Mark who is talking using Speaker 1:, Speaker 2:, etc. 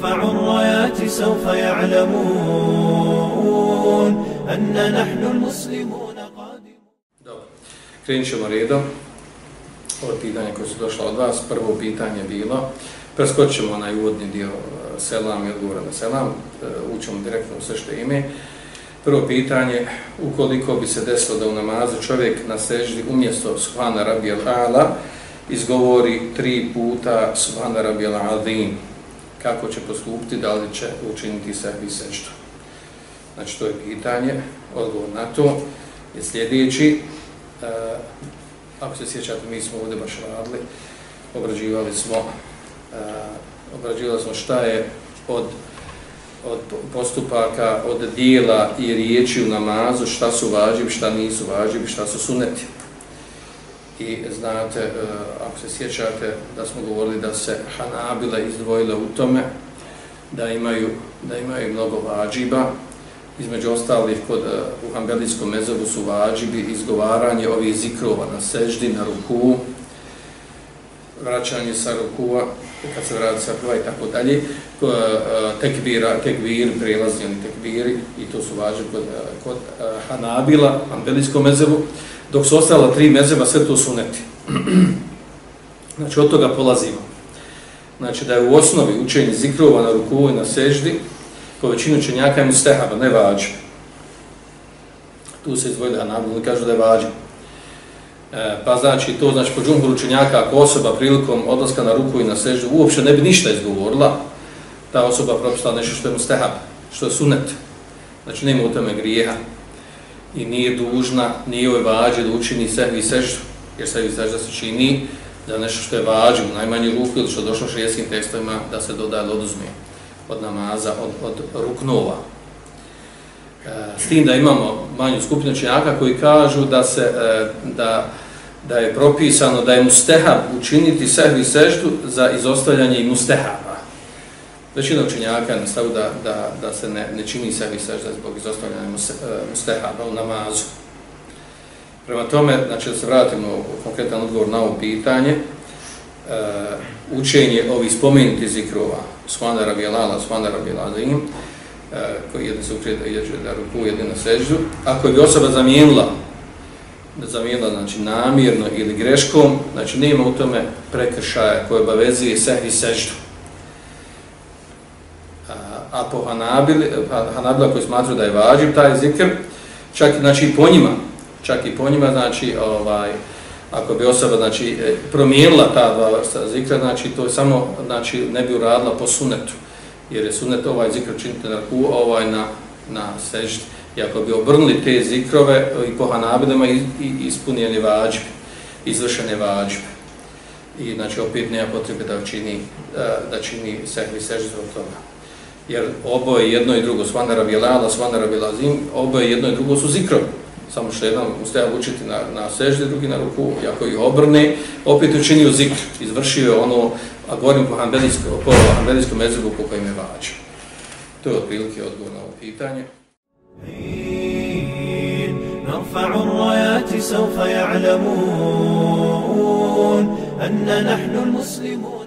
Speaker 1: نرفع الرايات سوف يعلمون أن نحن المسلمون قادمون
Speaker 2: Dobro. Krenut ćemo redom. Ovo pitanje koje su došla od vas. Prvo pitanje je bilo. Preskočit ćemo onaj uvodni dio e, selam i odgovora na selam. E, Učemo direktno u sve što ime. Prvo pitanje, ukoliko bi se desilo da u namazu čovjek na seždi umjesto Subhana Rabijal Ala izgovori tri puta Subhana Rabijal Adim, kako će postupiti, da li će učiniti sebi sečtu. Znači, to je pitanje, odgovor na to je sljedeći. E, ako se sjećate, mi smo ovdje baš radili, obrađivali smo, e, obrađivali smo šta je od od postupaka, od dijela i riječi u namazu, šta su važivi, šta nisu važivi, šta su suneti. I znate, e, ako se sjećate, da smo govorili da se Hanabila izdvojila u tome, da imaju, da imaju mnogo vađiba, između ostalih kod uh, u Hanbelijskom mezovu su vađibi izgovaranje ovih zikrova na seždi, na ruku, vraćanje sa rukua, kad se vrati sa prva i tako dalje, e, tekbira, tekbir, prelazni oni tekbiri, i to su važni kod, e, kod Hanabila, Hanbelijskom mezevu, dok su ostala tri mezeba, sve to suneti. znači, od toga polazimo. Znači, da je u osnovi učenje zikrova na ruku i na seždi, po većinu učenjaka je mu stehaba, ne vađe. Tu se izvojili Hanabila, oni kažu da je vađe. E, pa znači to znači po džumhuru učenjaka ako osoba prilikom odlaska na ruku i na seždu uopće ne bi ništa izgovorila, ta osoba propustala nešto što je mustehab, što je sunet. Znači nema u tome grijeha i nije dužna, nije joj vađe da učini sebi i seždu, jer sebi sežda se čini da nešto što je vađe u najmanji ruku ili što je došlo šrijeskim tekstovima da se dodaje ili oduzme od namaza, od, od ruknova. E, s tim da imamo manju skupinu činjaka koji kažu da se e, da, da je propisano da je mustehab učiniti sehvi seždu za izostavljanje i mustehaba. Znači, Većina učenjaka na stavu da, da, da se ne, ne čini sebi sežda zbog izostavljanja e, mustehaba u namazu. Prema tome, znači da se vratimo u konkretan odgovor na ovo pitanje, uh, učenje ovih spomenuti zikrova, Svana Rabijelala, Svana Rabijelala, E, koji jedan se ukrije da jeđe da ruku jedne na seždu, ako bi osoba zamijenila, da zamijenila znači, namjerno ili greškom, znači nema u tome prekršaja koje obavezuje sehvi seždu. A, po Hanabili, pa Hanabila koji smatruju da je vađiv taj zikr, čak znači, i po njima, čak i po njima, znači, ovaj, ako bi osoba znači, e, promijenila ta dva vrsta zikra, znači to je samo znači, ne bi uradila po sunetu jer je sunet ovaj zikr činite na ku, ovaj na, na seždi. I ako bi obrnuli te zikrove e, i po hanabidama ispunjeni vađbi, izvršene vađbe. I znači opet nema potrebe da čini, e, da čini sehvi seždi zbog toga Jer oboje jedno i drugo, svana rabijelala, svana rabijelazim, oboje jedno i drugo su zikrovi. Samo što jedan ustaja učiti na, na seždi, drugi na ruku, i ako ih obrne, opet učinio zikr, izvršio je ono a govorim po hanbelijskom, po hanbelijskom meziku po kojem je vađa. To je otprilike odgovor na ovo pitanje.
Speaker 1: نرفع الرايات سوف يعلمون أن نحن المسلمون